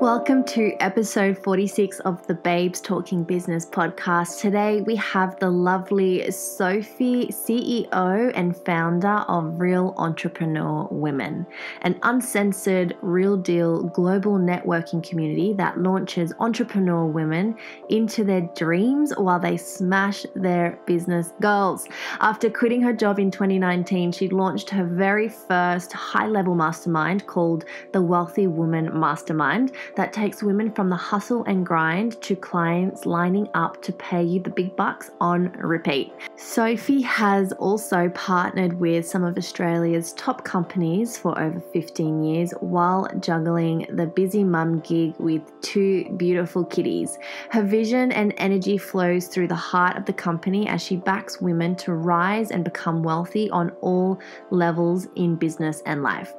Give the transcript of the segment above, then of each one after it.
Welcome to episode 46 of the Babes Talking Business podcast. Today we have the lovely Sophie, CEO and founder of Real Entrepreneur Women, an uncensored, real deal global networking community that launches entrepreneur women into their dreams while they smash their business goals. After quitting her job in 2019, she launched her very first high level mastermind called the Wealthy Woman Mastermind that takes women from the hustle and grind to clients lining up to pay you the big bucks on repeat. Sophie has also partnered with some of Australia's top companies for over 15 years while juggling the busy mum gig with two beautiful kitties. Her vision and energy flows through the heart of the company as she backs women to rise and become wealthy on all levels in business and life.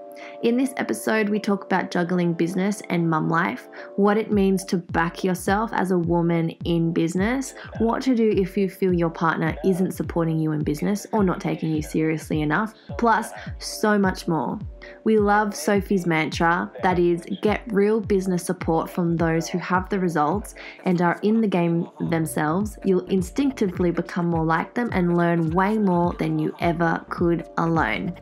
In this episode, we talk about juggling business and mum life, what it means to back yourself as a woman in business, what to do if you feel your partner isn't supporting you in business or not taking you seriously enough, plus so much more. We love Sophie's mantra that is, get real business support from those who have the results and are in the game themselves. You'll instinctively become more like them and learn way more than you ever could alone.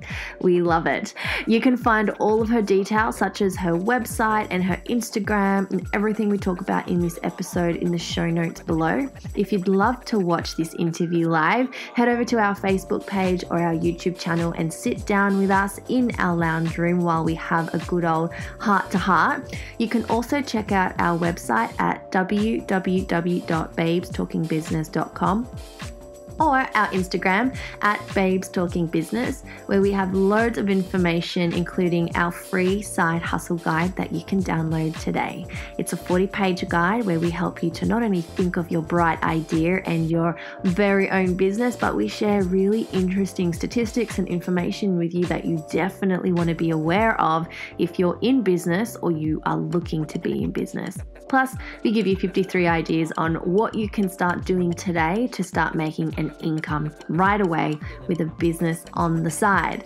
We love it. You can find all of her details, such as her website and her Instagram, and everything we talk about in this episode in the show notes below. If you'd love to watch this interview live, head over to our Facebook page or our YouTube channel and sit down with us in our lounge room while we have a good old heart to heart. You can also check out our website at www.babestalkingbusiness.com or our Instagram at Babes Talking Business, where we have loads of information, including our free side hustle guide that you can download today. It's a 40 page guide where we help you to not only think of your bright idea and your very own business, but we share really interesting statistics and information with you that you definitely want to be aware of if you're in business or you are looking to be in business. Plus, we give you 53 ideas on what you can start doing today to start making an income right away with a business on the side.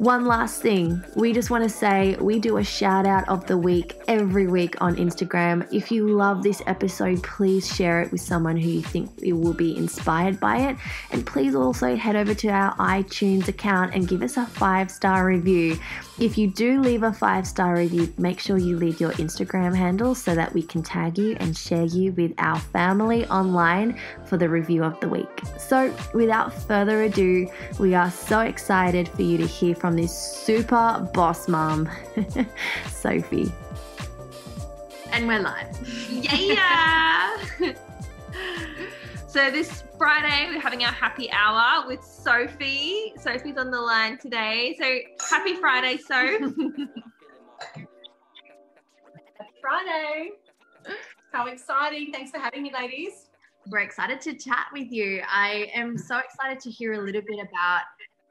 One last thing, we just want to say we do a shout out of the week every week on Instagram. If you love this episode, please share it with someone who you think will be inspired by it. And please also head over to our iTunes account and give us a five star review. If you do leave a five star review, make sure you leave your Instagram handle so that we can tag you and share you with our family online for the review of the week. So, without further ado, we are so excited for you to hear from this super boss mom, Sophie. And we're live. Yeah. so this Friday we're having our happy hour with Sophie. Sophie's on the line today. So happy Friday, So. Friday. How exciting. Thanks for having me, ladies. We're excited to chat with you. I am so excited to hear a little bit about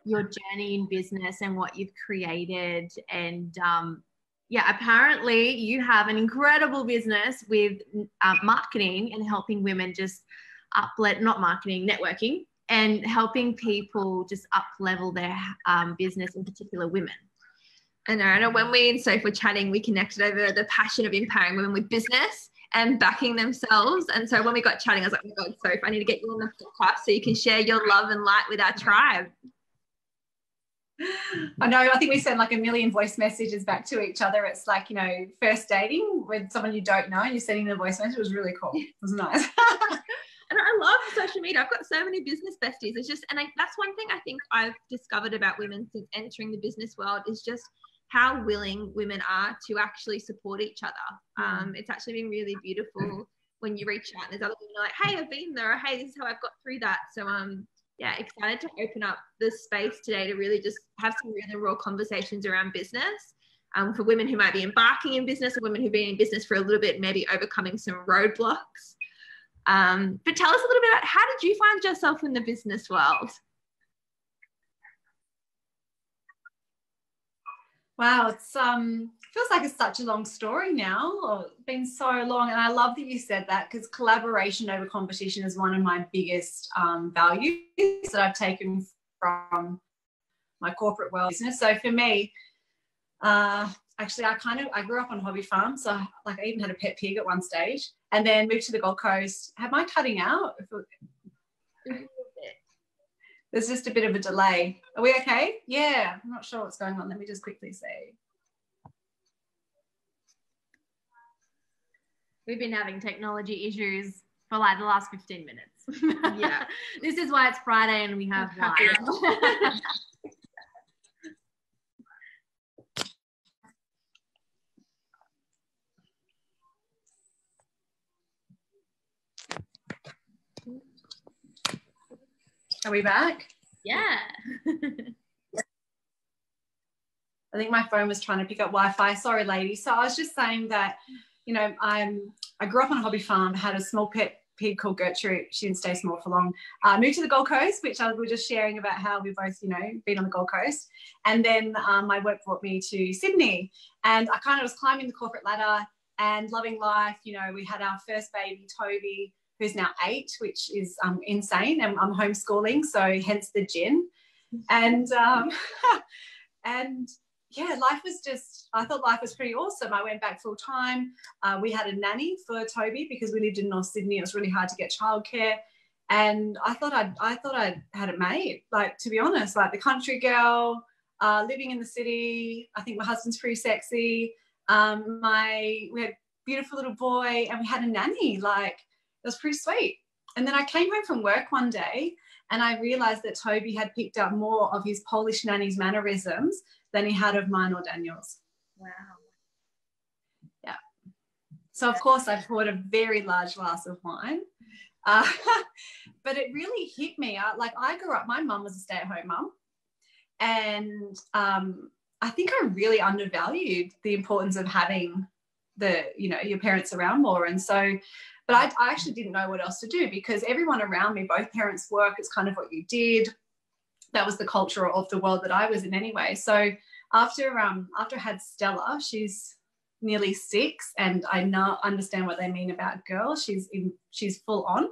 your journey in business and what you've created. And um, yeah, apparently you have an incredible business with uh, marketing and helping women just up not marketing, networking, and helping people just up level their um, business, in particular women. I know. When we and Soph were chatting, we connected over the passion of empowering women with business and backing themselves. And so when we got chatting, I was like, oh my God, Soph, I need to get you on the podcast so you can share your love and light with our tribe. I know. I think we send like a million voice messages back to each other. It's like, you know, first dating with someone you don't know, and you're sending the voice message. It was really cool. It was nice. and I love social media. I've got so many business besties. It's just, and I, that's one thing I think I've discovered about women since entering the business world is just how willing women are to actually support each other. Mm. Um, it's actually been really beautiful when you reach out and there's other women like, hey, I've been there, or hey, this is how I've got through that. So um, yeah, excited to open up the space today to really just have some really raw conversations around business. Um, for women who might be embarking in business or women who've been in business for a little bit, maybe overcoming some roadblocks. Um, but tell us a little bit about how did you find yourself in the business world? Wow, it's um feels like it's such a long story now. It's been so long, and I love that you said that because collaboration over competition is one of my biggest um, values that I've taken from my corporate world business. So for me, uh, actually I kind of I grew up on hobby farm, so like I even had a pet pig at one stage, and then moved to the Gold Coast. Have my cutting out? There's just a bit of a delay. Are we okay? Yeah, I'm not sure what's going on. Let me just quickly see. We've been having technology issues for like the last 15 minutes. Yeah. this is why it's Friday and we have live. Are we back? yeah. I think my phone was trying to pick up Wi-Fi. Sorry, lady. So I was just saying that, you know, I'm I grew up on a hobby farm, had a small pet pig called Gertrude. She didn't stay small for long. Uh, moved to the Gold Coast, which I was just sharing about how we both, you know, been on the Gold Coast. And then um, my work brought me to Sydney, and I kind of was climbing the corporate ladder and loving life. You know, we had our first baby, Toby, who's now eight, which is um, insane, and I'm homeschooling, so hence the gin. And um, and yeah, life was just, I thought life was pretty awesome. I went back full time. Uh, we had a nanny for Toby because we lived in North Sydney. It was really hard to get childcare. And I thought I'd, I thought I had it made. Like, to be honest, like the country girl, uh, living in the city. I think my husband's pretty sexy. Um, my, we had beautiful little boy and we had a nanny. Like, it was pretty sweet. And then I came home from work one day and I realized that Toby had picked up more of his Polish nanny's mannerisms than he had of mine or Daniel's. Wow. Yeah. So, of course, I poured a very large glass of wine. Uh, but it really hit me. I, like, I grew up, my mum was a stay at home mum. And um, I think I really undervalued the importance of having the, you know, your parents around more. And so, but I, I actually didn't know what else to do because everyone around me, both parents work, it's kind of what you did that was the culture of the world that I was in anyway. So after um after I had Stella, she's nearly six, and I now understand what they mean about girls. She's in she's full on.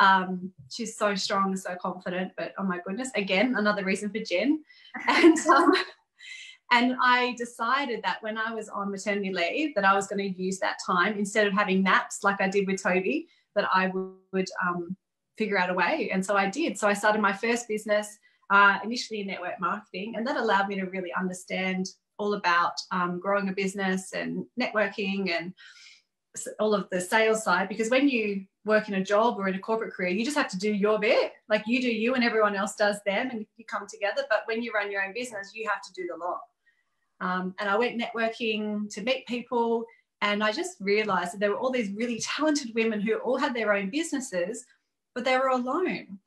Um, she's so strong so confident. But oh my goodness, again another reason for gin. And um, and I decided that when I was on maternity leave, that I was going to use that time instead of having naps like I did with Toby, that I would um, figure out a way. And so I did. So I started my first business uh, initially in network marketing, and that allowed me to really understand all about um, growing a business and networking and all of the sales side. Because when you work in a job or in a corporate career, you just have to do your bit. Like you do you, and everyone else does them, and you come together. But when you run your own business, you have to do the lot. Um, and I went networking to meet people, and I just realized that there were all these really talented women who all had their own businesses, but they were alone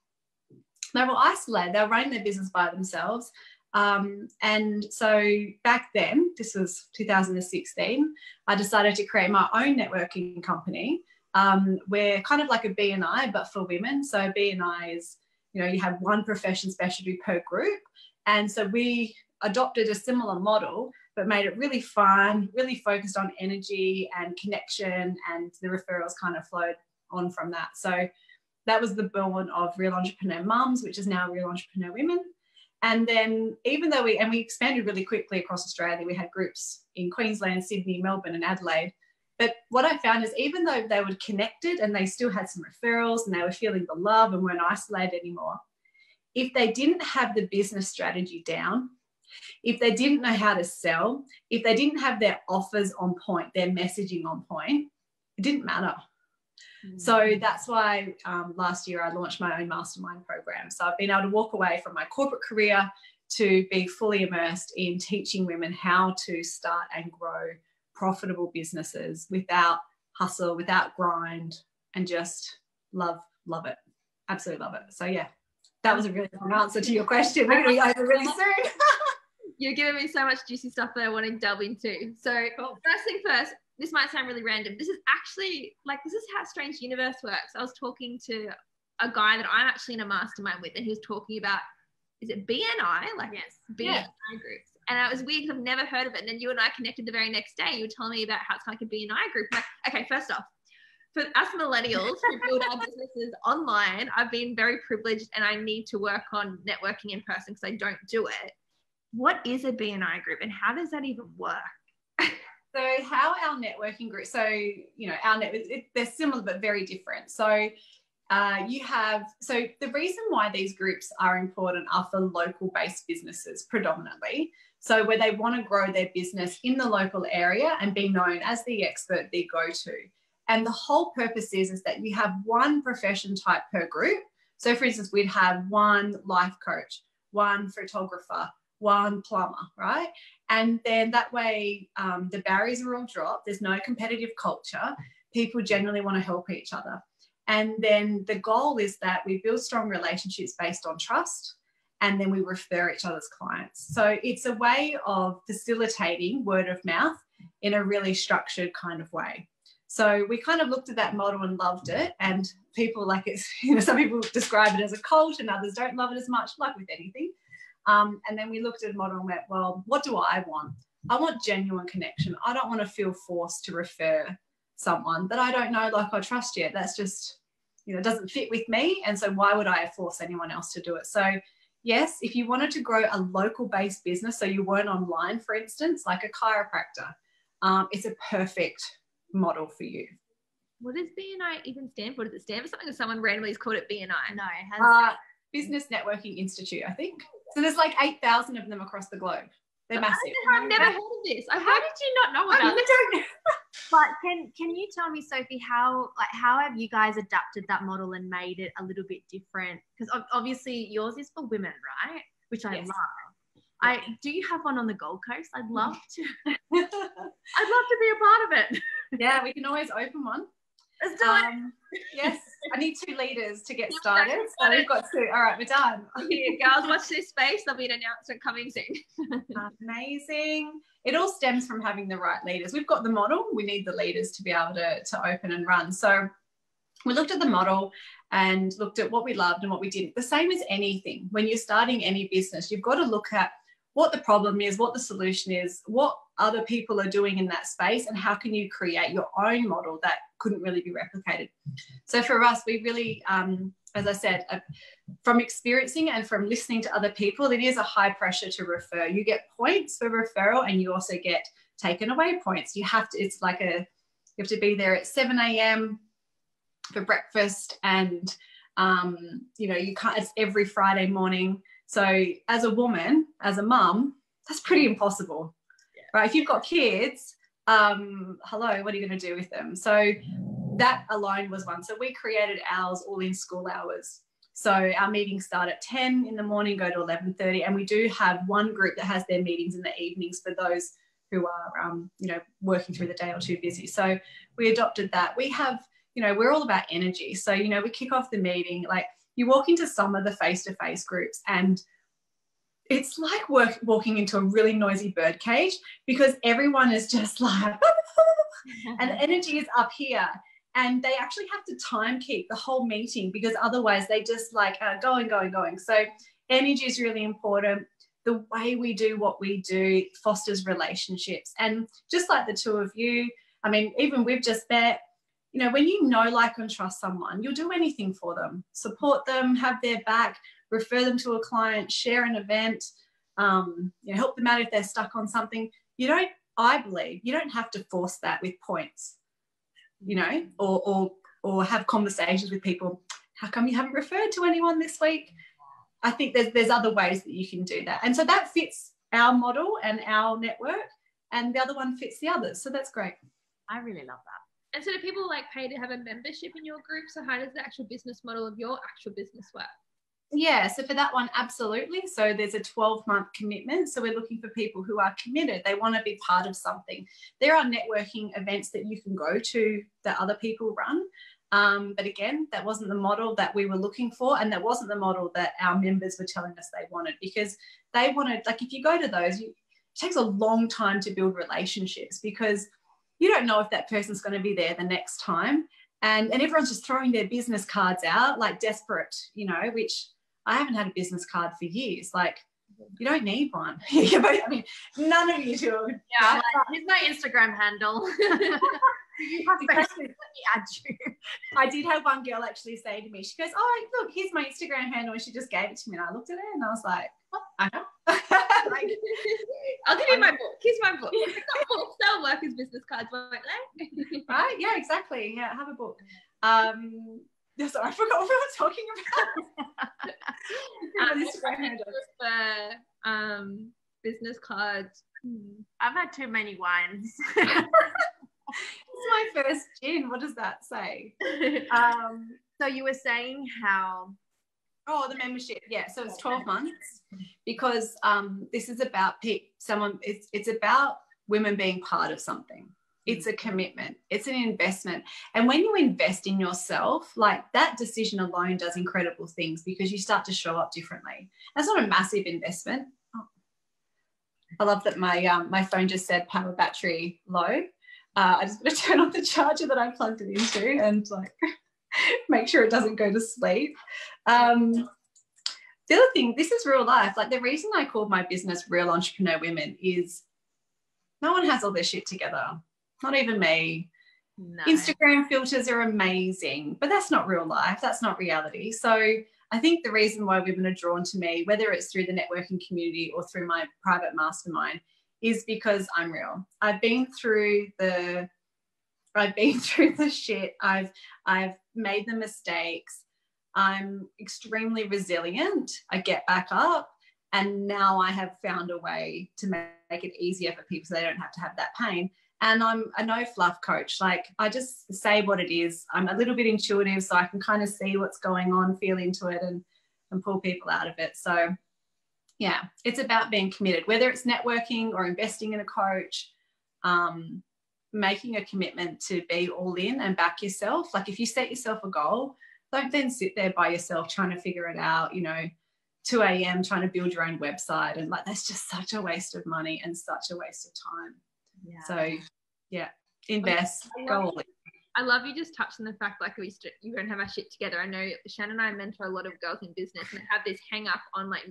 they were isolated. They were running their business by themselves. Um, and so back then, this was 2016, I decided to create my own networking company. Um, we're kind of like a BNI, but for women. So BNI is, you know, you have one profession specialty per group. And so we adopted a similar model, but made it really fun, really focused on energy and connection, and the referrals kind of flowed on from that. So that was the born of Real Entrepreneur Mums, which is now Real Entrepreneur Women. And then, even though we and we expanded really quickly across Australia, we had groups in Queensland, Sydney, Melbourne, and Adelaide. But what I found is, even though they were connected and they still had some referrals and they were feeling the love and weren't isolated anymore, if they didn't have the business strategy down, if they didn't know how to sell, if they didn't have their offers on point, their messaging on point, it didn't matter. So mm. that's why um, last year I launched my own mastermind program. So I've been able to walk away from my corporate career to be fully immersed in teaching women how to start and grow profitable businesses without hustle, without grind, and just love, love it. Absolutely love it. So yeah, that was a really long answer to your question. We're going to be over really soon. You're giving me so much juicy stuff that I want to delve into. So cool. first thing first, this might sound really random. This is actually like this is how Strange Universe works. I was talking to a guy that I'm actually in a mastermind with, and he was talking about is it BNI? Like yes, BNI yeah. groups. And it was weird because I've never heard of it. And then you and I connected the very next day. You were telling me about how it's like a BNI group. I'm like, okay, first off, for us millennials who build our businesses online, I've been very privileged and I need to work on networking in person because I don't do it. What is a BNI group and how does that even work? So how our networking group, so you know, our net, it, they're similar but very different. So uh, you have so the reason why these groups are important are for local based businesses predominantly. So where they want to grow their business in the local area and be known as the expert they go to. And the whole purpose is, is that you have one profession type per group. So for instance, we'd have one life coach, one photographer, one plumber, right? And then that way um, the barriers are all dropped. There's no competitive culture. People generally want to help each other. And then the goal is that we build strong relationships based on trust and then we refer each other's clients. So it's a way of facilitating word of mouth in a really structured kind of way. So we kind of looked at that model and loved it. And people like it's, you know, some people describe it as a cult and others don't love it as much, like with anything. Um, and then we looked at a model and went, well, what do I want? I want genuine connection. I don't want to feel forced to refer someone that I don't know, like I trust yet. That's just, you know, doesn't fit with me. And so why would I force anyone else to do it? So yes, if you wanted to grow a local based business, so you weren't online, for instance, like a chiropractor, um, it's a perfect model for you. What does BNI even stand for? Does it stand for something or someone randomly has called it BNI? No, it has. Uh, Business Networking Institute, I think. So there's like 8,000 of them across the globe. They're massive. I've never heard of this. How did you not know about it? but can can you tell me, Sophie, how like how have you guys adapted that model and made it a little bit different? Because obviously yours is for women, right? Which I Yes. love. I do you have one on the Gold Coast? I'd love to. I'd love to be a part of it. yeah, we can always open one. Let's do it. Um, yes, I need two leaders to get started. So we've got two. All right, we're done. Here, girls, watch this space. There'll be an announcement coming soon. Amazing. It all stems from having the right leaders. We've got the model, we need the leaders to be able to, to open and run. So we looked at the model and looked at what we loved and what we didn't. The same as anything. When you're starting any business, you've got to look at what the problem is, what the solution is, what other people are doing in that space, and how can you create your own model that couldn't really be replicated. So for us, we really, um, as I said, uh, from experiencing and from listening to other people, it is a high pressure to refer. You get points for referral, and you also get taken away points. You have to. It's like a you have to be there at 7 a.m. for breakfast, and um, you know you can't. It's every Friday morning. So as a woman, as a mum, that's pretty impossible, right? If you've got kids, um, hello, what are you going to do with them? So that alone was one. So we created ours all in school hours. So our meetings start at 10 in the morning, go to 11:30, and we do have one group that has their meetings in the evenings for those who are, um, you know, working through the day or too busy. So we adopted that. We have, you know, we're all about energy. So you know, we kick off the meeting like you walk into some of the face-to-face groups and it's like work, walking into a really noisy bird cage because everyone is just like and the energy is up here. And they actually have to time keep the whole meeting because otherwise they just like are going going going. So energy is really important. The way we do what we do fosters relationships. And just like the two of you i mean even we've just met you know when you know like and trust someone you'll do anything for them. Support them have their back refer them to a client share an event um, you know help them out if they're stuck on something you don't i believe you don't have to force that with points you know or or or have conversations with people how come you haven't referred to anyone this week i think there's there's other ways that you can do that and so that fits our model and our network and the other one fits the others so that's great I really love that. And so do people like pay to have a membership in your group? So how does the actual business model of your actual business work? Yeah, so for that one, absolutely. So there's a 12 month commitment. So we're looking for people who are committed. They want to be part of something. There are networking events that you can go to that other people run. Um, but again, that wasn't the model that we were looking for. And that wasn't the model that our members were telling us they wanted because they wanted, like, if you go to those, you, it takes a long time to build relationships because you don't know if that person's going to be there the next time. And, and everyone's just throwing their business cards out like desperate, you know, which I haven't had a business card for years. Like, you don't need one. I mean, none of you do. Yeah. Like, here's my Instagram handle. you have Facebook. Let me add you. I did have one girl actually say to me, she goes, "Oh, look, here's my Instagram handle," and she just gave it to me, and I looked at it, and I was like, oh, "I know." I'll give you my book. Here's my book. Sell workers' business cards, won't they? right? Yeah, exactly. Yeah, have a book. Um, sorry, I forgot what we were talking about. um, for um, business cards. Hmm. I've had too many wines. it's my first gin. What does that say? Um, so you were saying how Oh, the membership. Yeah. So it's 12 months because um, this is about pick someone, it's, it's about women being part of something. It's a commitment, it's an investment. And when you invest in yourself, like that decision alone does incredible things because you start to show up differently. That's not a massive investment. Oh. I love that my um, my phone just said power battery low. Uh, I just got to turn off the charger that I plugged it into and like make sure it doesn't go to sleep. Um, the other thing, this is real life. Like the reason I called my business Real Entrepreneur Women is no one has all their shit together. Not even me. No. Instagram filters are amazing, but that's not real life. That's not reality. So I think the reason why women are drawn to me, whether it's through the networking community or through my private mastermind, is because I'm real. I've been through the I've been through the shit. I've I've made the mistakes. I'm extremely resilient. I get back up. And now I have found a way to make it easier for people so they don't have to have that pain. And I'm a no fluff coach. Like I just say what it is. I'm a little bit intuitive, so I can kind of see what's going on, feel into it, and, and pull people out of it. So, yeah, it's about being committed, whether it's networking or investing in a coach. Um, making a commitment to be all in and back yourself. Like if you set yourself a goal, don't then sit there by yourself trying to figure it out, you know, 2 a.m. trying to build your own website. And like that's just such a waste of money and such a waste of time. Yeah. So yeah, invest, all in. I love you just touched on the fact like we st- you don't have our shit together. I know Shannon and I mentor a lot of girls in business and they have this hang up on like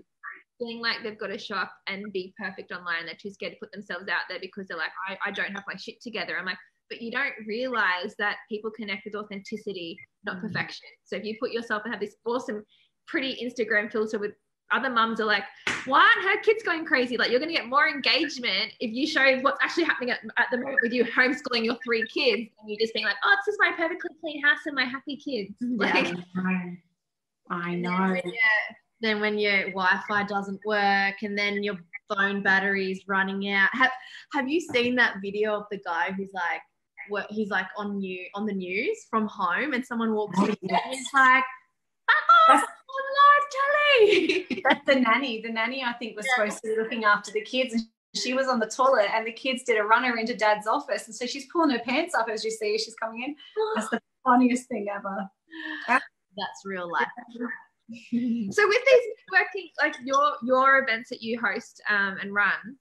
feeling like they've got to show up and be perfect online. They're too scared to put themselves out there because they're like, I, I don't have my shit together. I'm like, but you don't realize that people connect with authenticity, not mm-hmm. perfection. So if you put yourself and have this awesome, pretty Instagram filter with other mums are like, why aren't her kids going crazy? Like you're going to get more engagement if you show what's actually happening at, at the moment with you homeschooling your three kids and you just being like, oh, this is my perfectly clean house and my happy kids. Like, yeah, I know. Yeah then when your Wi-Fi doesn't work, and then your phone battery's running out. Have Have you seen that video of the guy who's like, what he's like on new on the news from home, and someone walks oh, in and he's like, "Back off!" on. That's the nanny. The nanny, I think, was yeah. supposed to be looking after the kids, and she was on the toilet, and the kids did a runner into dad's office, and so she's pulling her pants up as you see she's coming in. That's the funniest thing ever. That's real life so with these working like your your events that you host um, and run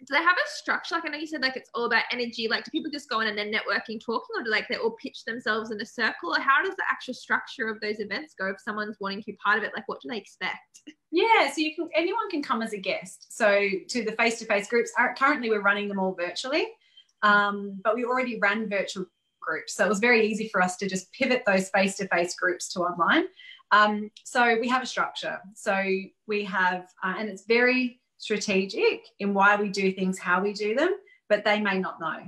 do they have a structure? Like i know you said like it's all about energy. Like do people just go in and then networking talking or do like they all pitch themselves in a circle? Or how does the actual structure of those events go if someone's wanting to be part of it? Like what do they expect? Yeah so you can anyone can come as a guest. So to the face-to-face groups currently we're running them all virtually um, but we already ran virtual groups. So it was very easy for us to just pivot those face-to-face groups to online. Um, so we have a structure. So we have, uh, and it's very strategic in why we do things, how we do them, but they may not know,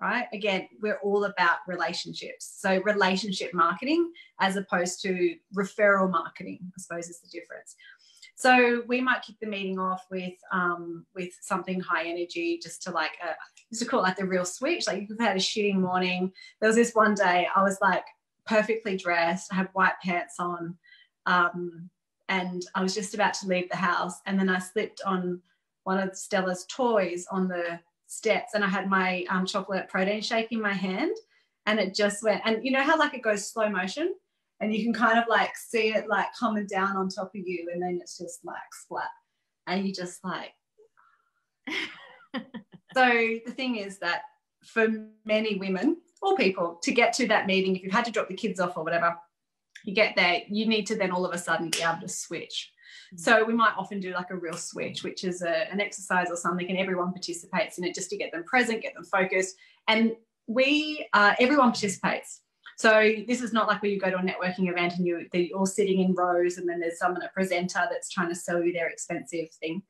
right? Again, we're all about relationships. So relationship marketing as opposed to referral marketing, I suppose is the difference. So we might kick the meeting off with um, with something high energy, just to like uh, used to call it like the real switch. Like you've had a shitty morning. There was this one day I was like perfectly dressed, I had white pants on, um, and I was just about to leave the house, and then I slipped on one of Stella's toys on the steps, and I had my um, chocolate protein shake in my hand, and it just went. And you know how like it goes slow motion, and you can kind of like see it like coming down on top of you, and then it's just like splat, and you just like. so the thing is that for many women or people to get to that meeting, if you've had to drop the kids off or whatever, you get there, you need to then all of a sudden be able to switch. Mm-hmm. So we might often do like a real switch, which is a, an exercise or something, and everyone participates in it just to get them present, get them focused. And we uh, everyone participates. So this is not like where you go to a networking event and you they're all sitting in rows and then there's someone a presenter that's trying to sell you their expensive thing.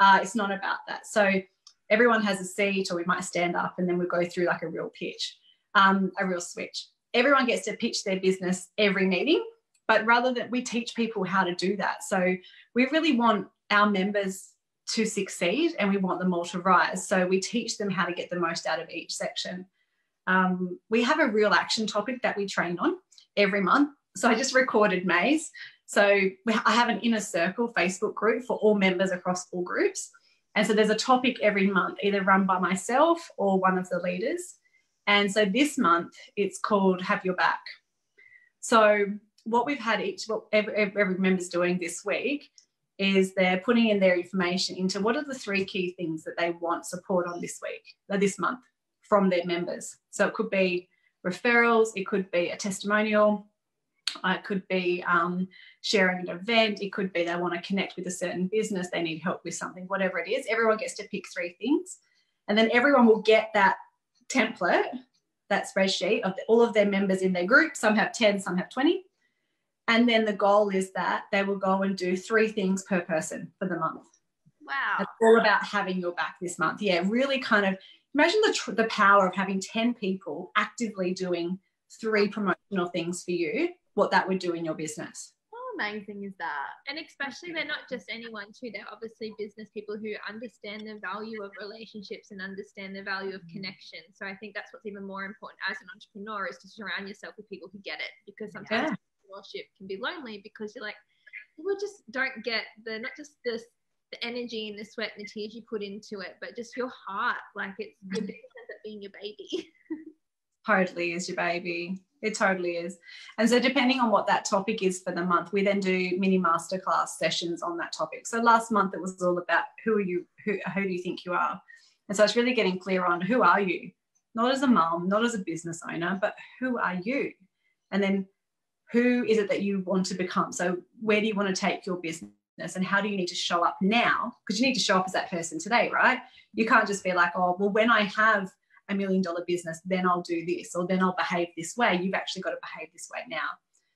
Uh, it's not about that. So everyone has a seat or we might stand up and then we go through like a real pitch, um, a real switch. Everyone gets to pitch their business every meeting, but rather than we teach people how to do that. So we really want our members to succeed and we want them all to rise. So we teach them how to get the most out of each section. Um, we have a real action topic that we train on every month. So I just recorded May's. So I have an inner circle Facebook group for all members across all groups. And so there's a topic every month, either run by myself or one of the leaders. And so this month it's called Have Your Back. So what we've had each, what every, every member's doing this week is they're putting in their information into what are the three key things that they want support on this week, or this month from their members. So it could be referrals, it could be a testimonial, uh, it could be um, sharing an event, it could be they want to connect with a certain business, they need help with something, whatever it is. Everyone gets to pick three things. And then everyone will get that template, that spreadsheet of all of their members in their group. Some have 10, some have 20. And then the goal is that they will go and do three things per person for the month. Wow. It's all about having your back this month. Yeah, really kind of imagine the, tr- the power of having 10 people actively doing three promotional things for you, what that would do in your business. Amazing is that? And especially they're not just anyone too, they're obviously business people who understand the value of relationships and understand the value of mm. connection. So I think that's what's even more important as an entrepreneur is to surround yourself with people who get it because sometimes yeah. entrepreneurship can be lonely because you're like, people just don't get the not just this the energy and the sweat and the tears you put into it, but just your heart. Like it's your business up being your baby. totally is your baby. It totally is. And so depending on what that topic is for the month, we then do mini masterclass sessions on that topic. So last month it was all about who are you, who, who do you think you are? And so it's really getting clear on who are you? Not as a mom, not as a business owner, but who are you? And then who is it that you want to become? So where do you want to take your business? and how do you need to show up now because you need to show up as that person today right you can't just be like oh well when i have a million dollar business then i'll do this or then i'll behave this way. You've actually got to behave this way now.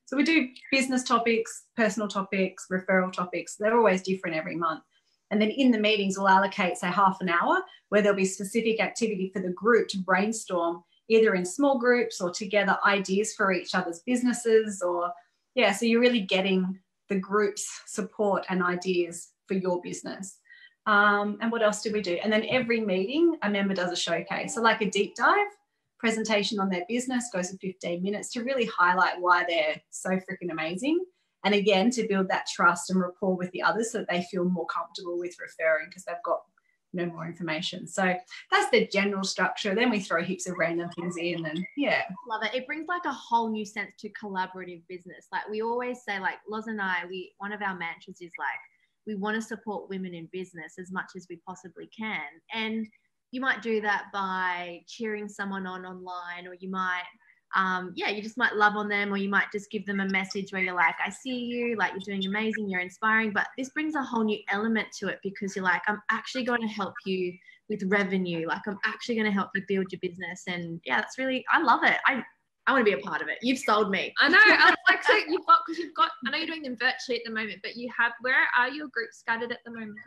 So we do business topics personal topics referral topics. They're always different every month. And then in the meetings we'll allocate say half an hour where there'll be specific activity for the group to brainstorm either in small groups or together ideas for each other's businesses or yeah so you're really getting the group's support and ideas for your business. Um, and what else did we do? And then every meeting, a member does a showcase. So, like a deep dive presentation on their business goes for 15 minutes to really highlight why they're so freaking amazing. And again, to build that trust and rapport with the others so that they feel more comfortable with referring because they've got no more information. So that's the general structure. Then we throw heaps of random things in and yeah. Love it. It brings like a whole new sense to collaborative business. Like we always say, like Loz and I, we one of our mantras is like we want to support women in business as much as we possibly can. And you might do that by cheering someone on online, or you might um, yeah, you just might love on them, or you might just give them a message where you're like, I see you, like you're doing amazing, you're inspiring. But this brings a whole new element to it because you're like, I'm actually going to help you with revenue. Like, I'm actually going to help you build your business. And yeah, that's really, I love it. I, I want to be a part of it. You've sold me. I know. I was like, so you've got, because you've got, I know you're doing them virtually at the moment, but you have, where are your groups scattered at the moment?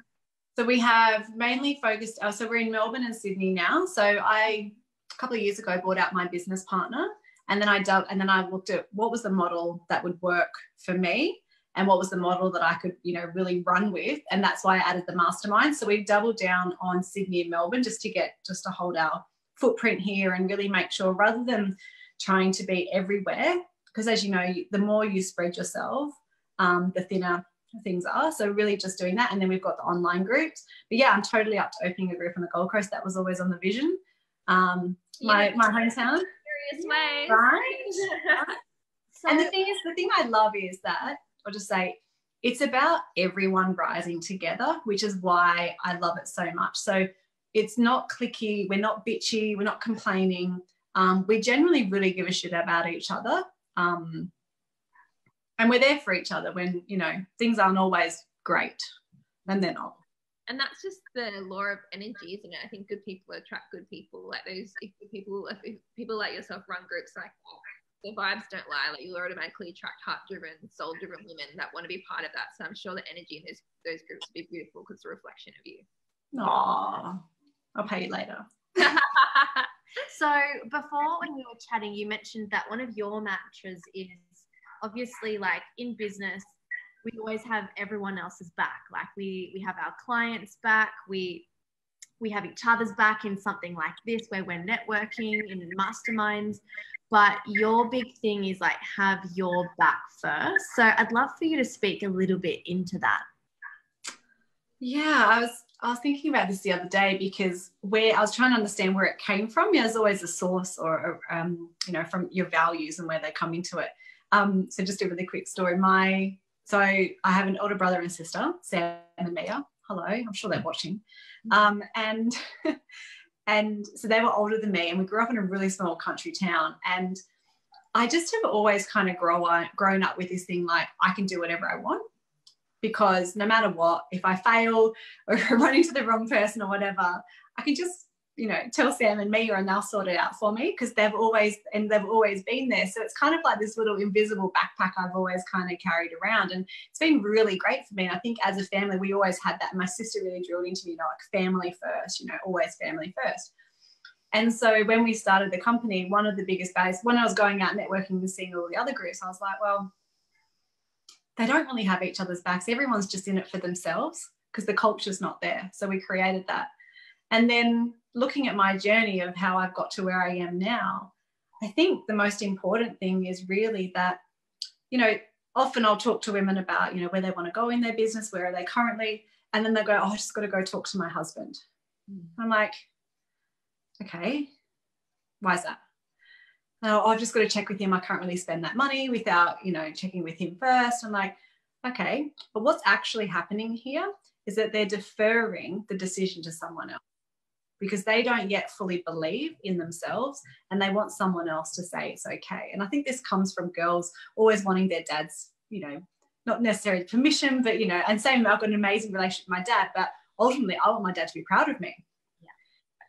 So we have mainly focused, uh, so we're in Melbourne and Sydney now. So I, a couple of years ago, bought out my business partner and then I dug, and then I looked at what was the model that would work for me and what was the model that I could, you know, really run with. And that's why I added the mastermind. So we doubled down on Sydney and Melbourne just to get, just to hold our footprint here and really make sure rather than trying to be everywhere, because as you know, the more you spread yourself, um, the thinner things are. So really just doing that. And then we've got the online groups. But yeah, I'm totally up to opening a group on the Gold Coast. That was always on the vision. Um, my, my hometown various way. Right. so, and the thing is, the thing I love is that I'll just say it's about everyone rising together, which is why I love it so much. So it's not clicky, we're not bitchy, we're not complaining. Um, we generally really give a shit about each other. Um, and we're there for each other when, you know, things aren't always great, and they're not. and that's just the law of energy, isn't it? I think good people attract good people. Like those if people, if people like yourself run groups like that, the vibes don't lie. Like you automatically attract heart-driven, soul-driven women that want to be part of that. So I'm sure the energy in those those groups will be beautiful because it's a reflection of you. Aww, I'll pay you later. so before when we were chatting, you mentioned that one of your mantras is obviously like in business, we always have everyone else's back. Like we we have our clients back. We we have each other's back in something like this where we're networking in masterminds. But your big thing is like have your back first. So I'd love for you to speak a little bit into that. Yeah, I was I was thinking about this the other day because where I was trying to understand where it came from. Yeah, there's always a source or um, you know from your values and where they come into it. Um, so just a really quick story. My so I have an older brother and sister, Sam and Mia. Hello, I'm sure they're watching. Um, and and so they were older than me, and we grew up in a really small country town. And I just have always kind of grow on, grown up with this thing like I can do whatever I want because no matter what, if I fail or run into the wrong person or whatever, I can just you know, tell Sam and Mia and they'll sort it out for me because they've always and they've always been there. So it's kind of like this little invisible backpack I've always kind of carried around. And it's been really great for me. And I think as a family, we always had that. My sister really drilled into me, you know, like family first, you know, always family first. And so when we started the company, one of the biggest barriers, when I was going out networking and seeing all the other groups, I was like, well, they don't really have each other's backs. Everyone's just in it for themselves because the culture's not there. So we created that. And then looking at my journey of how I've got to where I am now, I think the most important thing is really that, you know, often I'll talk to women about, you know, where they want to go in their business, where are they currently, and then they go, oh, I just got to go talk to my husband. Mm. I'm like, okay, why is that? Oh, I've just got to check with him. I can't really spend that money without, you know, checking with him first. I'm like, okay, but what's actually happening here is that they're deferring the decision to someone else because they don't yet fully believe in themselves and they want someone else to say it's okay. And I think this comes from girls always wanting their dad's, you know, not necessarily permission, but you know, and same, I've got an amazing relationship with my dad, but ultimately I want my dad to be proud of me. Yeah.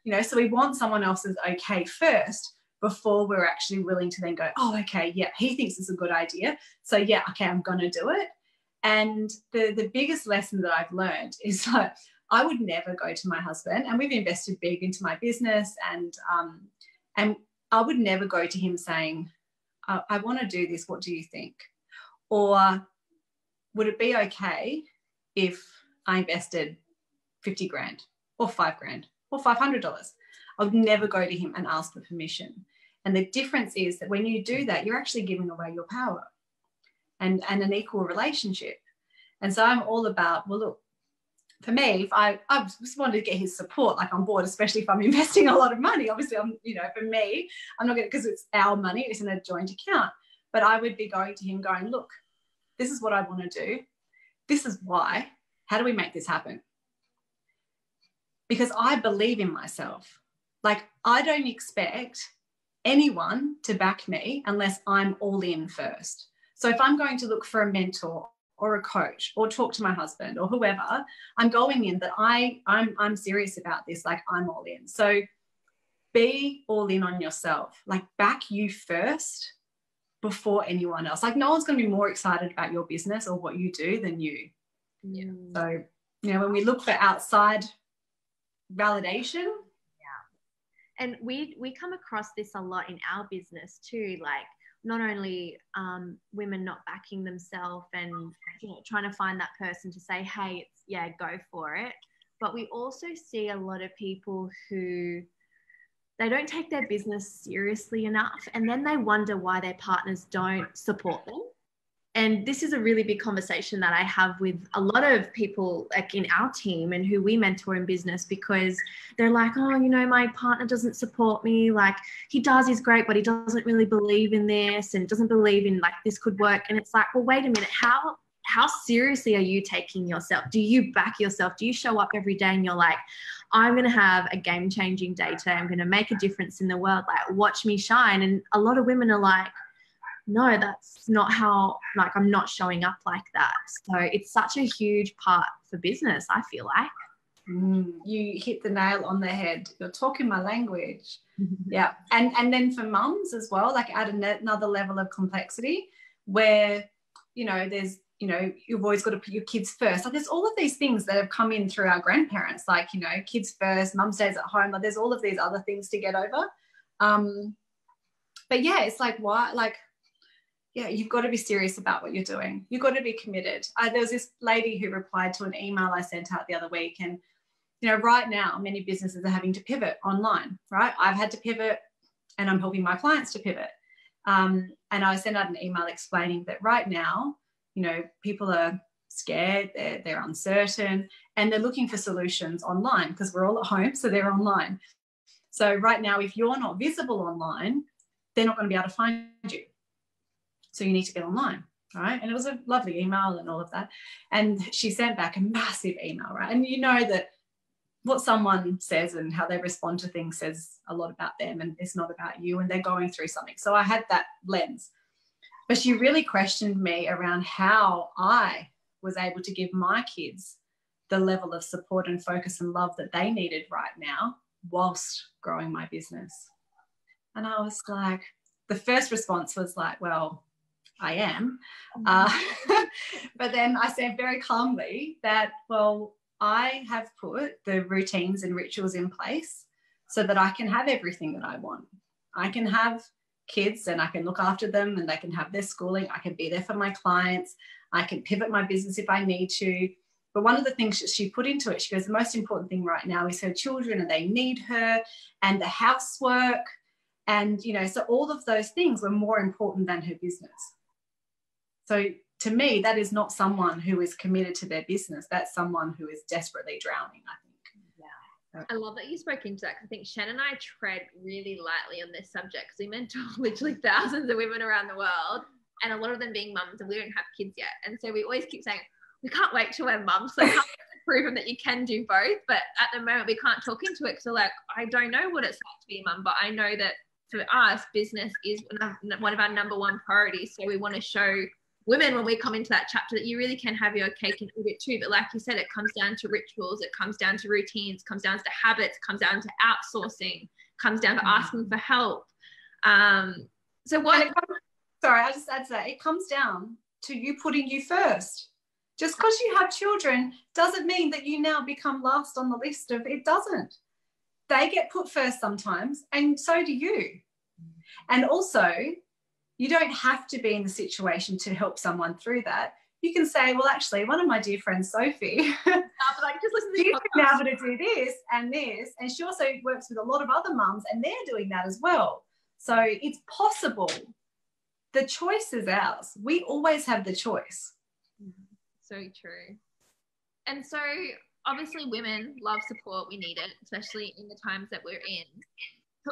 You know, so we want someone else's okay first before we're actually willing to then go, oh, okay, yeah, he thinks it's a good idea. So yeah, okay, I'm gonna do it. And the the biggest lesson that I've learned is like I would never go to my husband, and we've invested big into my business, and um, and I would never go to him saying, I, I want to do this. What do you think? Or would it be okay if I invested 50 grand or five grand or $500? I would never go to him and ask for permission. And the difference is that when you do that, you're actually giving away your power and, and an equal relationship. And so I'm all about, well, look, for me, if I, I just wanted to get his support like on board, especially if I'm investing a lot of money. Obviously, I'm, you know, for me, I'm not going to, because it's our money, it's in a joint account. But I would be going to him going, look, this is what I want to do. This is why. How do we make this happen? Because I believe in myself. Like, I don't expect anyone to back me unless I'm all in first. So if I'm going to look for a mentor or a coach or talk to my husband or whoever i'm going in that i i'm i'm serious about this like i'm all in. So be all in on yourself. Like back you first before anyone else. Like no one's going to be more excited about your business or what you do than you. Yeah. So you know when we look for outside validation and we we come across this a lot in our business too like not only um, women not backing themselves and you know, trying to find that person to say, hey, it's yeah, go for it. But we also see a lot of people who they don't take their business seriously enough and then they wonder why their partners don't support them and this is a really big conversation that I have with a lot of people like in our team and who we mentor in business because they're like, oh, you know, my partner doesn't support me. Like he does, he's great, but he doesn't really believe in this and doesn't believe in like this could work. And it's like, well, wait a minute, how how seriously are you taking yourself? Do you back yourself? Do you show up every day and you're like, I'm going to have a game changing day today. I'm going to make a difference in the world. Like, watch me shine. And a lot of women are like, no, that's not how, like, I'm not showing up like that. So it's such a huge part for business, I feel like. Mm, you hit the nail on the head. You're talking my language. yeah. And and then for mums as well, like add another level of complexity where, you know, there's, you know, you've always got to put your kids first. Like there's all of these things that have come in through our grandparents, like, you know, kids first, mum stays at home. Like there's all of these other things to get over. Um, but yeah, it's like why like yeah, you've got to be serious about what you're doing. You've got to be committed. Uh, there was this lady who replied to an email I sent out the other week, and you know, right now, many businesses are having to pivot online, right? I've had to pivot and I'm helping my clients to pivot. Um, and I sent out an email explaining that right now, you know, people are scared, they're, they're uncertain, and they're looking for solutions online because we're all at home, so they're online. So, right now, if you're not visible online, they're not going to be able to find you. So, you need to get online right? And it was a lovely email and all of that. And she sent back a massive email, right? And you know that what someone says and how they respond to things says a lot about them and it's not about you and they're going through something. So I had that lens. But she really questioned me around how I was able to give my kids the level of support and focus and love that they needed right now whilst growing my business. And I was like, the first response was like, well, I am. Mm-hmm. Uh, but then I said very calmly that, well, I have put the routines and rituals in place so that I can have everything that I want. I can have kids and I can look after them and they can have their schooling. I can be there for my clients. I can pivot my business if I need to. But one of the things that she put into it, she goes, the most important thing right now is her children and they need her and the housework. And, you know, so all of those things were more important than her business. So to me, that is not someone who is committed to their business. That's someone who is desperately drowning, I think. Yeah. I love that you spoke into that. because I think Shannon and I tread really lightly on this subject because we mentor literally thousands of women around the world and a lot of them being mums and we don't have kids yet. And so we always keep saying, we can't wait till we're mums. So prove them that you can do both. But at the moment, we can't talk into it because like, I don't know what it's like to be a mum, but I know that for us, business is one of our number one priorities. So we want to show women when we come into that chapter that you really can have your cake and eat it too. But like you said it comes down to rituals it comes down to routines comes down to habits comes down to outsourcing comes down to mm. asking for help. Um so what comes, sorry i just add to that it comes down to you putting you first. Just because you have children doesn't mean that you now become last on the list of it doesn't. They get put first sometimes and so do you. And also you don't have to be in the situation to help someone through that. You can say, well, actually, one of my dear friends, Sophie, uh, like, just listen to she's been able to do this and this. And she also works with a lot of other mums, and they're doing that as well. So it's possible. The choice is ours. We always have the choice. So true. And so obviously women love support. We need it, especially in the times that we're in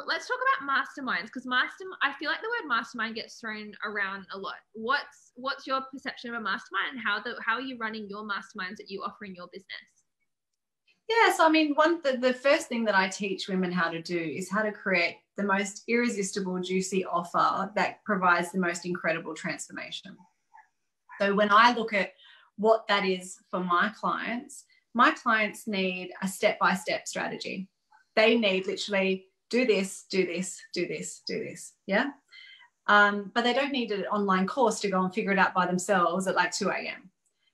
let's talk about masterminds because master I feel like the word mastermind gets thrown around a lot. What's what's your perception of a mastermind and how the how are you running your masterminds that you offer in your business? Yes, I mean one the, the first thing that I teach women how to do is how to create the most irresistible juicy offer that provides the most incredible transformation. So when I look at what that is for my clients, my clients need a step-by-step strategy. They need literally do this, do this, do this, do this. Yeah. Um, but they don't need an online course to go and figure it out by themselves at like 2 a.m.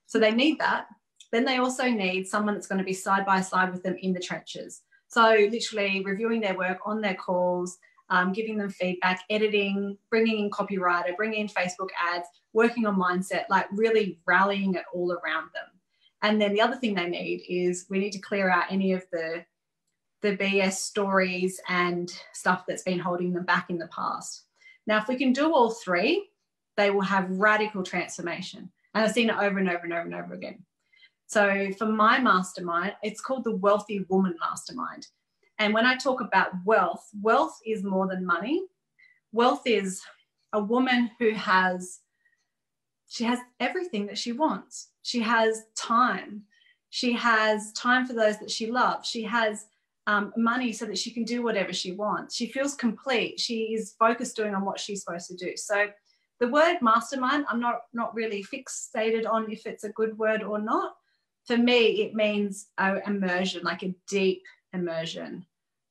So they need that. Then they also need someone that's going to be side by side with them in the trenches. So literally reviewing their work on their calls, um, giving them feedback, editing, bringing in copywriter, bringing in Facebook ads, working on mindset, like really rallying it all around them. And then the other thing they need is we need to clear out any of the the BS stories and stuff that's been holding them back in the past. Now, if we can do all three, they will have radical transformation. And I've seen it over and over and over and over again. So for my mastermind, it's called the Wealthy Woman Mastermind. And when I talk about wealth, wealth is more than money. Wealth is a woman who has she has everything that she wants. She has time. She has time for those that she loves. She has um, money so that she can do whatever she wants. She feels complete. She is focused doing on what she's supposed to do. So the word mastermind, I'm not not really fixated on if it's a good word or not. for me, it means a immersion, like a deep immersion.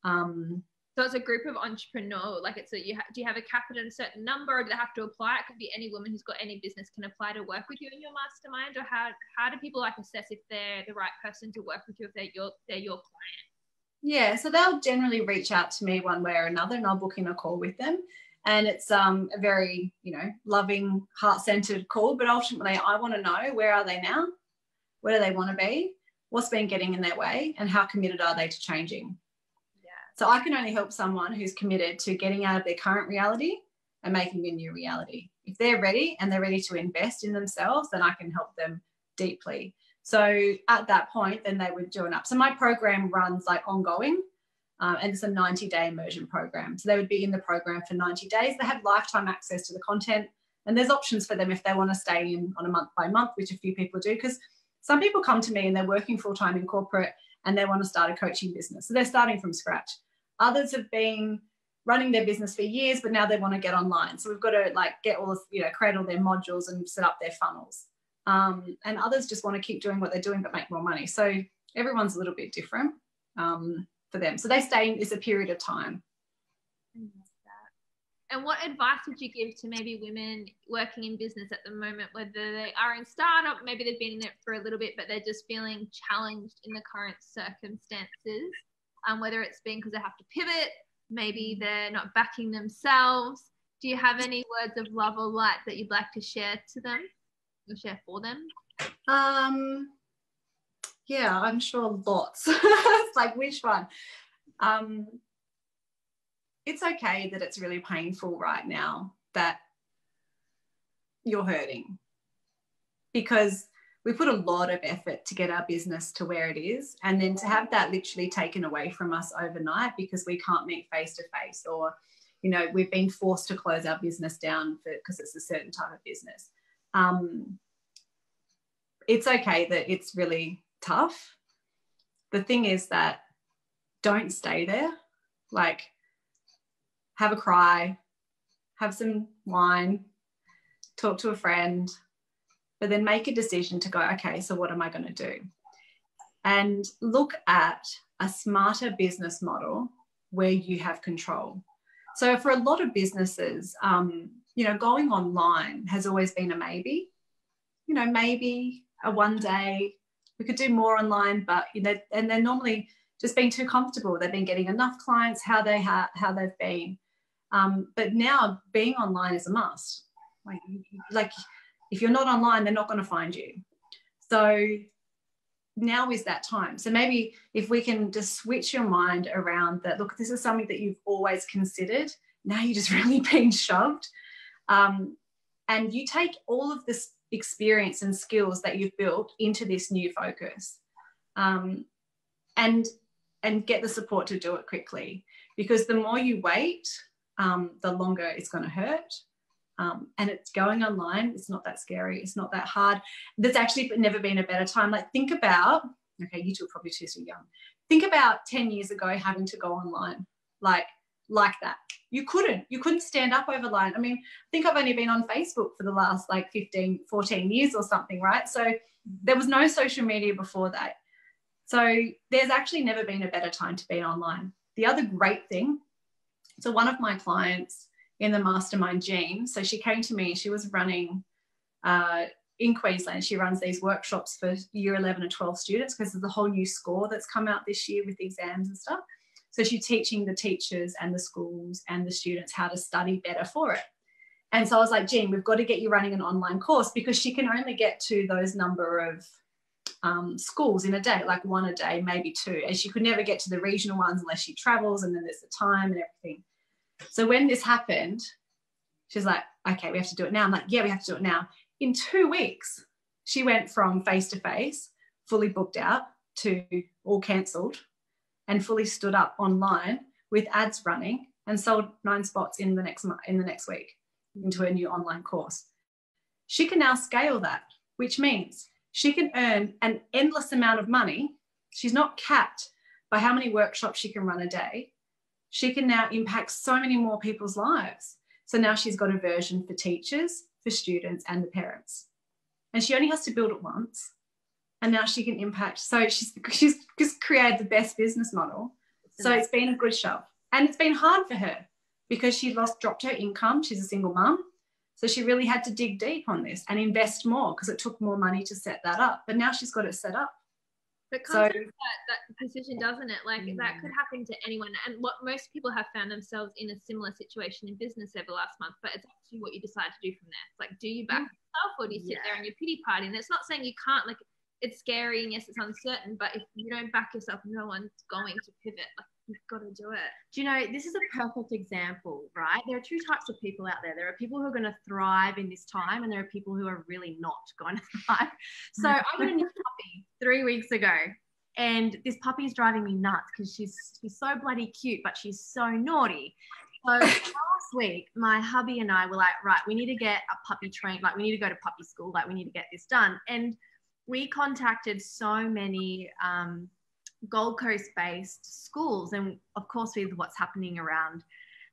Um, so it's a group of entrepreneurs. Like it's a you ha- do you have a cap at a certain number, or do they have to apply? It could be any woman who's got any business can apply to work with you in your mastermind, or how how do people like assess if they're the right person to work with you if they're your they're your client? Yeah, so they'll generally reach out to me one way or another, and I'll book in a call with them. And it's um, a very you know loving, heart centered call. But ultimately, I want to know where are they now, where do they want to be, what's been getting in their way, and how committed are they to changing. Yeah. So I can only help someone who's committed to getting out of their current reality and making a new reality. If they're ready and they're ready to invest in themselves, then I can help them deeply. So at that point, then they would join up. So my program runs like ongoing. Um, and it's a 90 day immersion program. So they would be in the program for 90 days. They have lifetime access to the content, and there's options for them if they want to stay in on a month by month, which a few people do. Because some people come to me and they're working full time in corporate and they want to start a coaching business. So they're starting from scratch. Others have been running their business for years, but now they want to get online. So we've got to like get all this, you know, create all their modules and set up their funnels. Um, and others just want to keep doing what they're doing but make more money. So everyone's a little bit different um, for them. So they stay in this a period of time. And what advice would you give to maybe women working in business at the moment, whether they are in startup, maybe they've been in it for a little bit, but they're just feeling challenged in the current circumstances? Um, whether it's been because they have to pivot, maybe they're not backing themselves. Do you have any words of love or light that you'd like to share to them or share for them? Um, yeah, I'm sure lots. like which one? Um, it's okay that it's really painful right now that you're hurting because we put a lot of effort to get our business to where it is and then to have that literally taken away from us overnight because we can't meet face to face or you know we've been forced to close our business down because it's a certain type of business um, it's okay that it's really tough the thing is that don't stay there like have a cry have some wine talk to a friend but then make a decision to go, okay, so what am I going to do? And look at a smarter business model where you have control. So for a lot of businesses, um, you know, going online has always been a maybe. You know, maybe a one day we could do more online, but you know, and they're normally just being too comfortable. They've been getting enough clients, how they how they've been. Um, but now being online is a must. Like, like if you're not online, they're not going to find you. So now is that time. So maybe if we can just switch your mind around that, look, this is something that you've always considered. Now you're just really being shoved. Um, and you take all of this experience and skills that you've built into this new focus. Um, and and get the support to do it quickly because the more you wait um, the longer it's going to hurt um, and it's going online. It's not that scary. It's not that hard. There's actually never been a better time. Like think about, okay, you two are probably too, too young. Think about 10 years ago having to go online, like, like that. You couldn't, you couldn't stand up over line. I mean, I think I've only been on Facebook for the last like 15, 14 years or something, right? So there was no social media before that. So there's actually never been a better time to be online. The other great thing, so one of my clients, in the mastermind Jean. So she came to me, she was running uh, in Queensland. She runs these workshops for year 11 and 12 students because there's a whole new score that's come out this year with exams and stuff. So she's teaching the teachers and the schools and the students how to study better for it. And so I was like, Jean, we've got to get you running an online course because she can only get to those number of um, schools in a day, like one a day, maybe two. And she could never get to the regional ones unless she travels and then there's the time and everything. So when this happened, she's like, okay, we have to do it now. I'm like, yeah, we have to do it now. In two weeks, she went from face to face, fully booked out, to all cancelled, and fully stood up online with ads running and sold nine spots in the next in the next week into a new online course. She can now scale that, which means she can earn an endless amount of money. She's not capped by how many workshops she can run a day she can now impact so many more people's lives. So now she's got a version for teachers, for students, and the parents. And she only has to build it once. and now she can impact. So she's she's just created the best business model. So it's been a good show, and it's been hard for her because she lost dropped her income. She's a single mum, so she really had to dig deep on this and invest more because it took more money to set that up. But now she's got it set up. But so, that, that decision, doesn't it? Like mm. that could happen to anyone. And what most people have found themselves in a similar situation in business over the last month. But it's actually what you decide to do from there. It's like, do you back mm. yourself or do you sit yeah. there and your pity party? And it's not saying you can't. Like it's scary and yes, it's uncertain. But if you don't back yourself, no one's going to pivot. Like you've got to do it. Do you know, this is a perfect example, right? There are two types of people out there. There are people who are going to thrive in this time, and there are people who are really not going to thrive. So I got a new puppy three weeks ago, and this puppy is driving me nuts because she's she's so bloody cute, but she's so naughty. So last week, my hubby and I were like, right, we need to get a puppy train, like we need to go to puppy school, like we need to get this done. And we contacted so many um, Gold Coast based schools. And of course, with what's happening around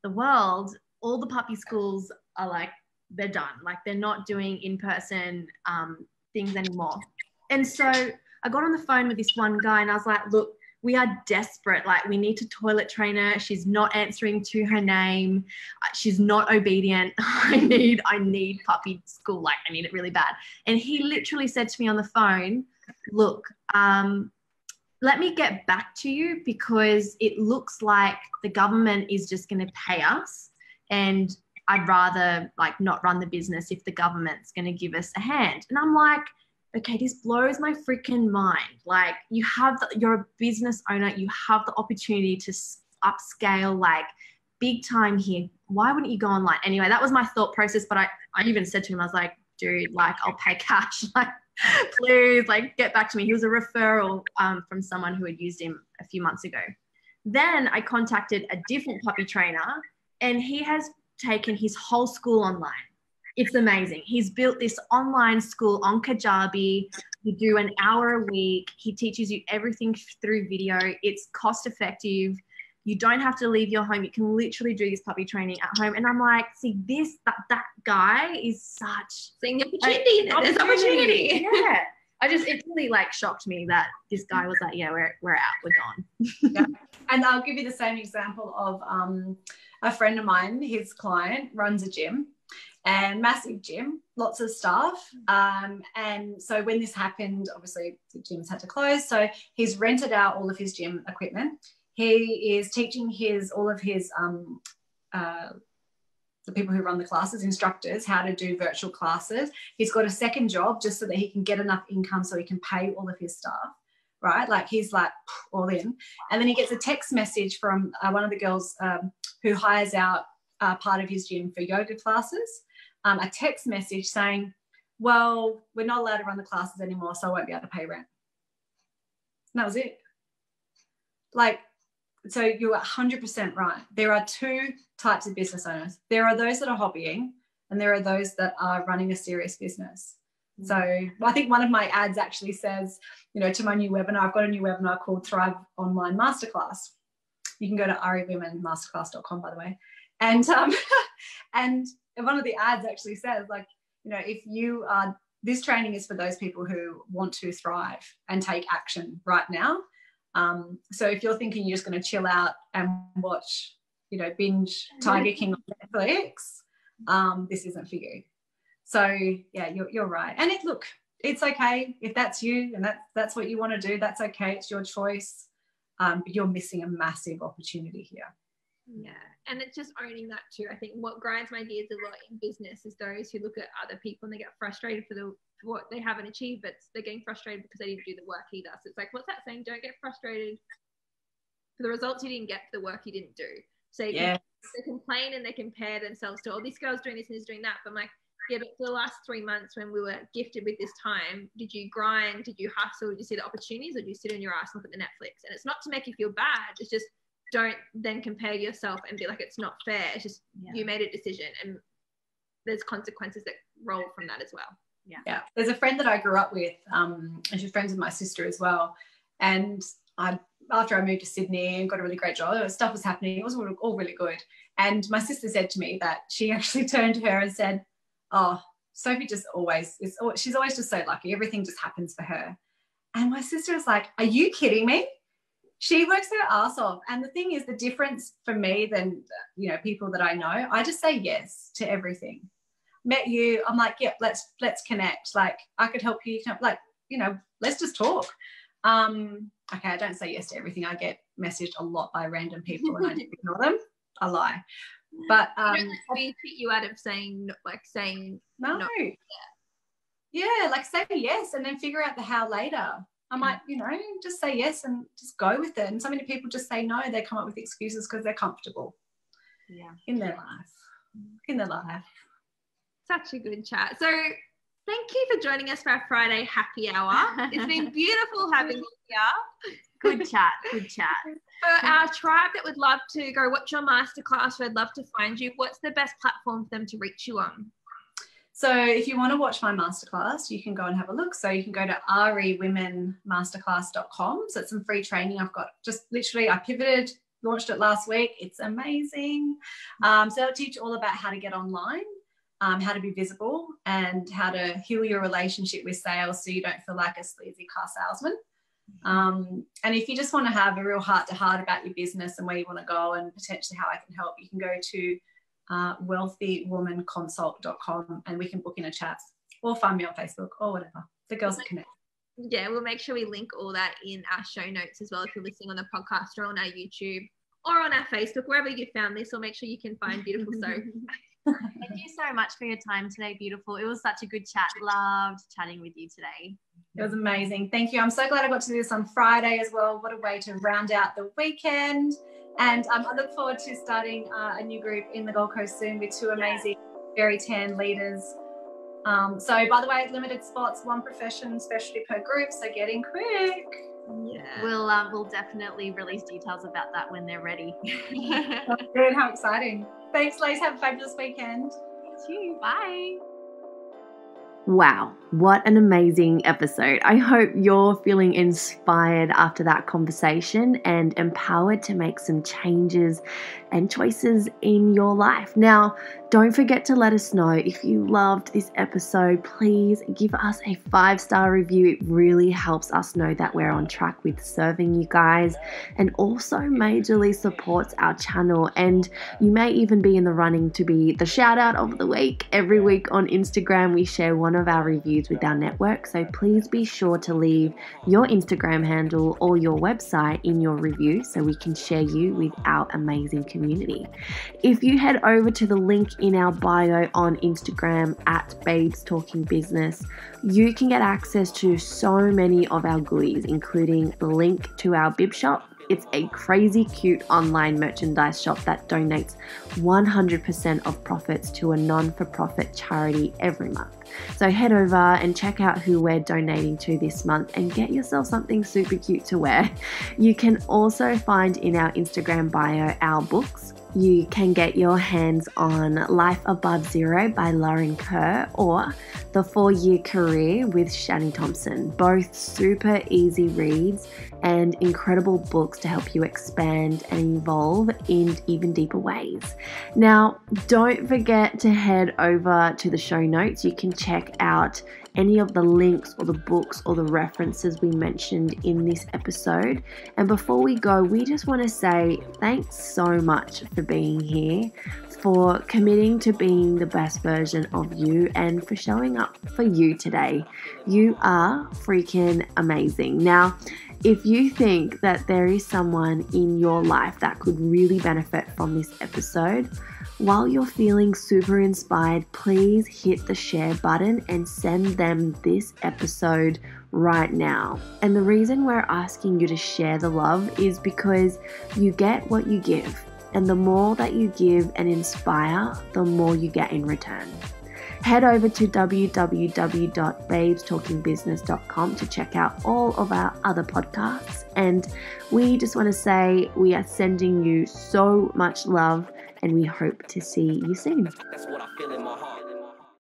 the world, all the puppy schools are like, they're done. Like they're not doing in person um, things anymore. And so I got on the phone with this one guy and I was like, look, we are desperate. Like, we need to toilet train her. She's not answering to her name. She's not obedient. I need, I need puppy school. Like, I need it really bad. And he literally said to me on the phone, look, um, let me get back to you because it looks like the government is just going to pay us and I'd rather like not run the business if the government's going to give us a hand. And I'm like, okay, this blows my freaking mind. Like you have, the, you're a business owner, you have the opportunity to upscale like big time here. Why wouldn't you go online? Anyway, that was my thought process. But I, I even said to him, I was like, dude, like I'll pay cash. Like please like get back to me. He was a referral um, from someone who had used him a few months ago. Then I contacted a different puppy trainer and he has taken his whole school online. It's amazing. He's built this online school on Kajabi. You do an hour a week. He teaches you everything through video. It's cost effective. You don't have to leave your home. You can literally do this puppy training at home. And I'm like, see, this that that guy is such seeing the opportunity. There's opportunity. Yeah. I just it really like shocked me that this guy was like, yeah, we're we're out, we're gone. yeah. And I'll give you the same example of um, a friend of mine. His client runs a gym, and massive gym, lots of staff. Um, and so when this happened, obviously the gyms had to close. So he's rented out all of his gym equipment he is teaching his all of his um, uh, the people who run the classes, instructors, how to do virtual classes. He's got a second job just so that he can get enough income so he can pay all of his staff, right? Like he's like all in. And then he gets a text message from uh, one of the girls um, who hires out uh, part of his gym for yoga classes, um, a text message saying, Well, we're not allowed to run the classes anymore, so I won't be able to pay rent. And that was it. Like, so you're 100% right. There are two types of business owners. There are those that are hobbying, and there are those that are running a serious business. So I think one of my ads actually says, you know, to my new webinar, I've got a new webinar called Thrive Online Masterclass. You can go to ariwomenmasterclass.com, by the way. And um, and one of the ads actually says, like, you know, if you are this training is for those people who want to thrive and take action right now um, so if you're thinking you're just going to chill out and watch, you know, binge Tiger King on Netflix, um, this isn't for you. So yeah, you're, you're right. And it look, it's okay if that's you and that's that's what you want to do. That's okay. It's your choice. Um, but you're missing a massive opportunity here. Yeah, and it's just owning that too. I think what grinds my gears a lot in business is those who look at other people and they get frustrated for the for what they haven't achieved, but they're getting frustrated because they didn't do the work either. So it's like, what's that saying? Don't get frustrated for the results you didn't get for the work you didn't do. So. Can, they complain and they compare themselves to, oh, this girl's doing this and is doing that. But I'm like, yeah, but for the last three months when we were gifted with this time, did you grind? Did you hustle? Did you see the opportunities or did you sit on your ass and look at the Netflix? And it's not to make you feel bad. It's just don't then compare yourself and be like it's not fair. It's just yeah. you made a decision and there's consequences that roll from that as well. Yeah. Yeah. There's a friend that i grew up with um, and she's friends with my sister as well. And i after i moved to sydney and got a really great job stuff was happening. It was all, all really good. And my sister said to me that she actually turned to her and said oh sophie just always is she's always just so lucky. Everything just happens for her. And my sister was like, Are you kidding me? She works her ass off. And the thing is, the difference for me than you know people that I know, I just say yes to everything. Met you, I'm like, yeah, let's let's connect. Like I could help you. you can, like you know, let's just talk. Um, okay, I don't say yes to everything. I get messaged a lot by random people and I ignore them. I lie. But um, don't cheat you out of saying like saying no. no. Yeah, like say yes and then figure out the how later. I might, you know, just say yes and just go with it. And so many people just say no. They come up with excuses because they're comfortable. Yeah. In their life. In their life. Such a good chat. So thank you for joining us for our Friday happy hour. It's been beautiful having you here. Good chat. Good chat. For our tribe that would love to go watch your masterclass, we'd love to find you. What's the best platform for them to reach you on? So if you want to watch my masterclass, you can go and have a look. So you can go to rewomenmasterclass.com. So it's some free training. I've got just literally, I pivoted, launched it last week. It's amazing. Um, so I'll teach all about how to get online, um, how to be visible, and how to heal your relationship with sales so you don't feel like a sleazy car salesman. Um, and if you just want to have a real heart to heart about your business and where you want to go and potentially how I can help, you can go to uh, wealthywomanconsult.com and we can book in a chat or find me on Facebook or whatever. The girls that connect. Yeah, we'll make sure we link all that in our show notes as well if you're listening on the podcast or on our YouTube or on our Facebook, wherever you found this, or make sure you can find beautiful so. Thank you so much for your time today, beautiful. It was such a good chat. Loved chatting with you today. It was amazing. Thank you. I'm so glad I got to do this on Friday as well. What a way to round out the weekend. And um, I look forward to starting uh, a new group in the Gold Coast soon with two amazing, very tan leaders. Um, so, by the way, limited spots, one profession, specialty per group. So, get in quick. Yeah. We'll um, we'll definitely release details about that when they're ready. Good. How exciting. Thanks, ladies. Have a fabulous weekend. Thank you. Bye. Wow, what an amazing episode. I hope you're feeling inspired after that conversation and empowered to make some changes and choices in your life. Now, don't forget to let us know if you loved this episode. Please give us a five star review. It really helps us know that we're on track with serving you guys and also majorly supports our channel. And you may even be in the running to be the shout out of the week. Every week on Instagram, we share one of our reviews with our network. So please be sure to leave your Instagram handle or your website in your review so we can share you with our amazing community. If you head over to the link in our bio on Instagram at Babes Talking Business, you can get access to so many of our goodies, including the link to our bib shop. It's a crazy cute online merchandise shop that donates 100% of profits to a non for profit charity every month. So head over and check out who we're donating to this month and get yourself something super cute to wear. You can also find in our Instagram bio our books you can get your hands on Life Above Zero by Lauren Kerr or The Four Year Career with Shani Thompson. Both super easy reads and incredible books to help you expand and evolve in even deeper ways. Now, don't forget to head over to the show notes. You can check out any of the links or the books or the references we mentioned in this episode. And before we go, we just want to say thanks so much for being here, for committing to being the best version of you, and for showing up for you today. You are freaking amazing. Now, if you think that there is someone in your life that could really benefit from this episode, while you're feeling super inspired, please hit the share button and send them this episode right now. And the reason we're asking you to share the love is because you get what you give. And the more that you give and inspire, the more you get in return. Head over to www.babestalkingbusiness.com to check out all of our other podcasts. And we just want to say we are sending you so much love and we hope to see you soon.